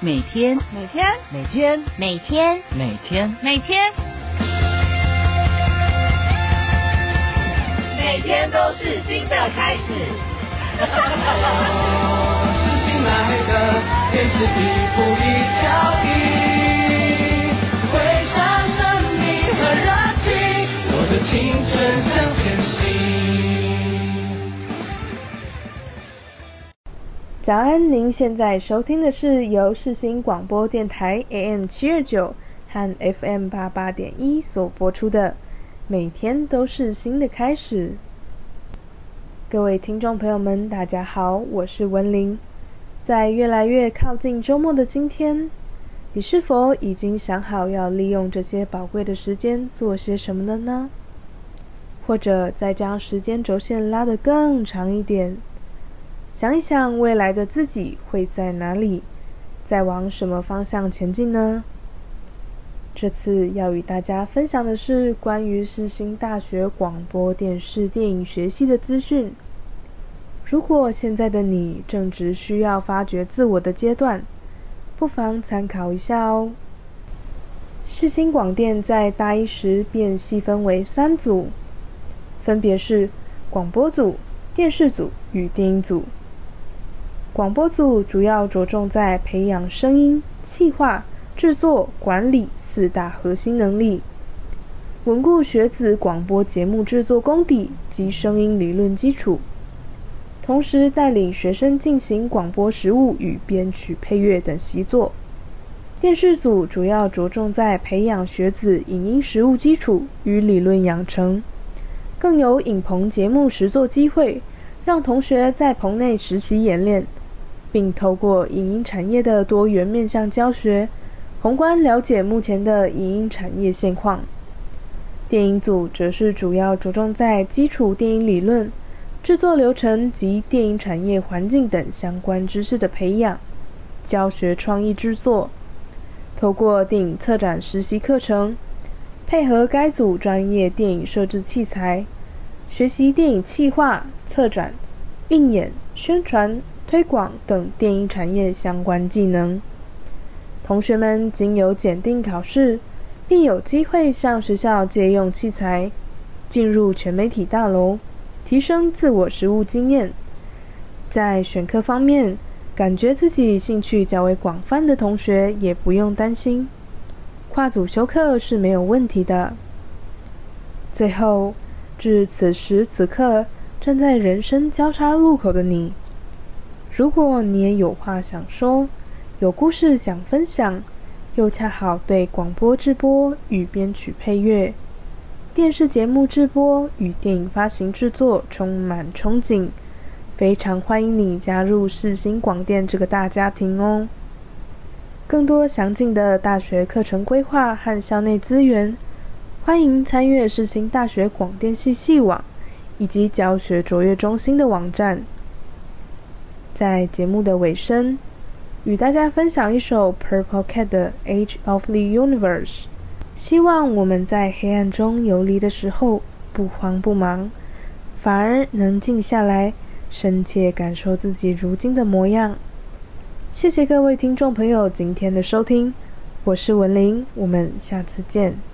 每天，每天，每天，每天，每天，每天，每天都是新的开始。是新来的，坚持一步一脚印，早安，您现在收听的是由世新广播电台 AM 七二九和 FM 八八点一所播出的《每天都是新的开始》。各位听众朋友们，大家好，我是文玲。在越来越靠近周末的今天，你是否已经想好要利用这些宝贵的时间做些什么了呢？或者再将时间轴线拉得更长一点？想一想，未来的自己会在哪里，在往什么方向前进呢？这次要与大家分享的是关于世新大学广播电视电影学系的资讯。如果现在的你正值需要发掘自我的阶段，不妨参考一下哦。世新广电在大一时便细分为三组，分别是广播组、电视组与电影组。广播组主要着重在培养声音、气化、制作、管理四大核心能力，稳固学子广播节目制作功底及声音理论基础，同时带领学生进行广播实务与编曲配乐等习作。电视组主要着重在培养学子影音实务基础与理论养成，更有影棚节目实作机会，让同学在棚内实习演练。并透过影音产业的多元面向教学，宏观了解目前的影音产业现况。电影组则是主要着重在基础电影理论、制作流程及电影产业环境等相关知识的培养、教学创意制作。透过电影策展实习课程，配合该组专业电影设置器材，学习电影企划、策展、映演、宣传。推广等电影产业相关技能，同学们经由检定考试，并有机会向学校借用器材，进入全媒体大楼，提升自我实务经验。在选课方面，感觉自己兴趣较为广泛的同学也不用担心，跨组修课是没有问题的。最后，至此时此刻站在人生交叉路口的你。如果你也有话想说，有故事想分享，又恰好对广播制播与编曲配乐、电视节目制播与电影发行制作充满憧憬，非常欢迎你加入世新广电这个大家庭哦。更多详尽的大学课程规划和校内资源，欢迎参阅世新大学广电系系网以及教学卓越中心的网站。在节目的尾声，与大家分享一首 Purple Cat 的《Age of the Universe》。希望我们在黑暗中游离的时候不慌不忙，反而能静下来，深切感受自己如今的模样。谢谢各位听众朋友今天的收听，我是文玲，我们下次见。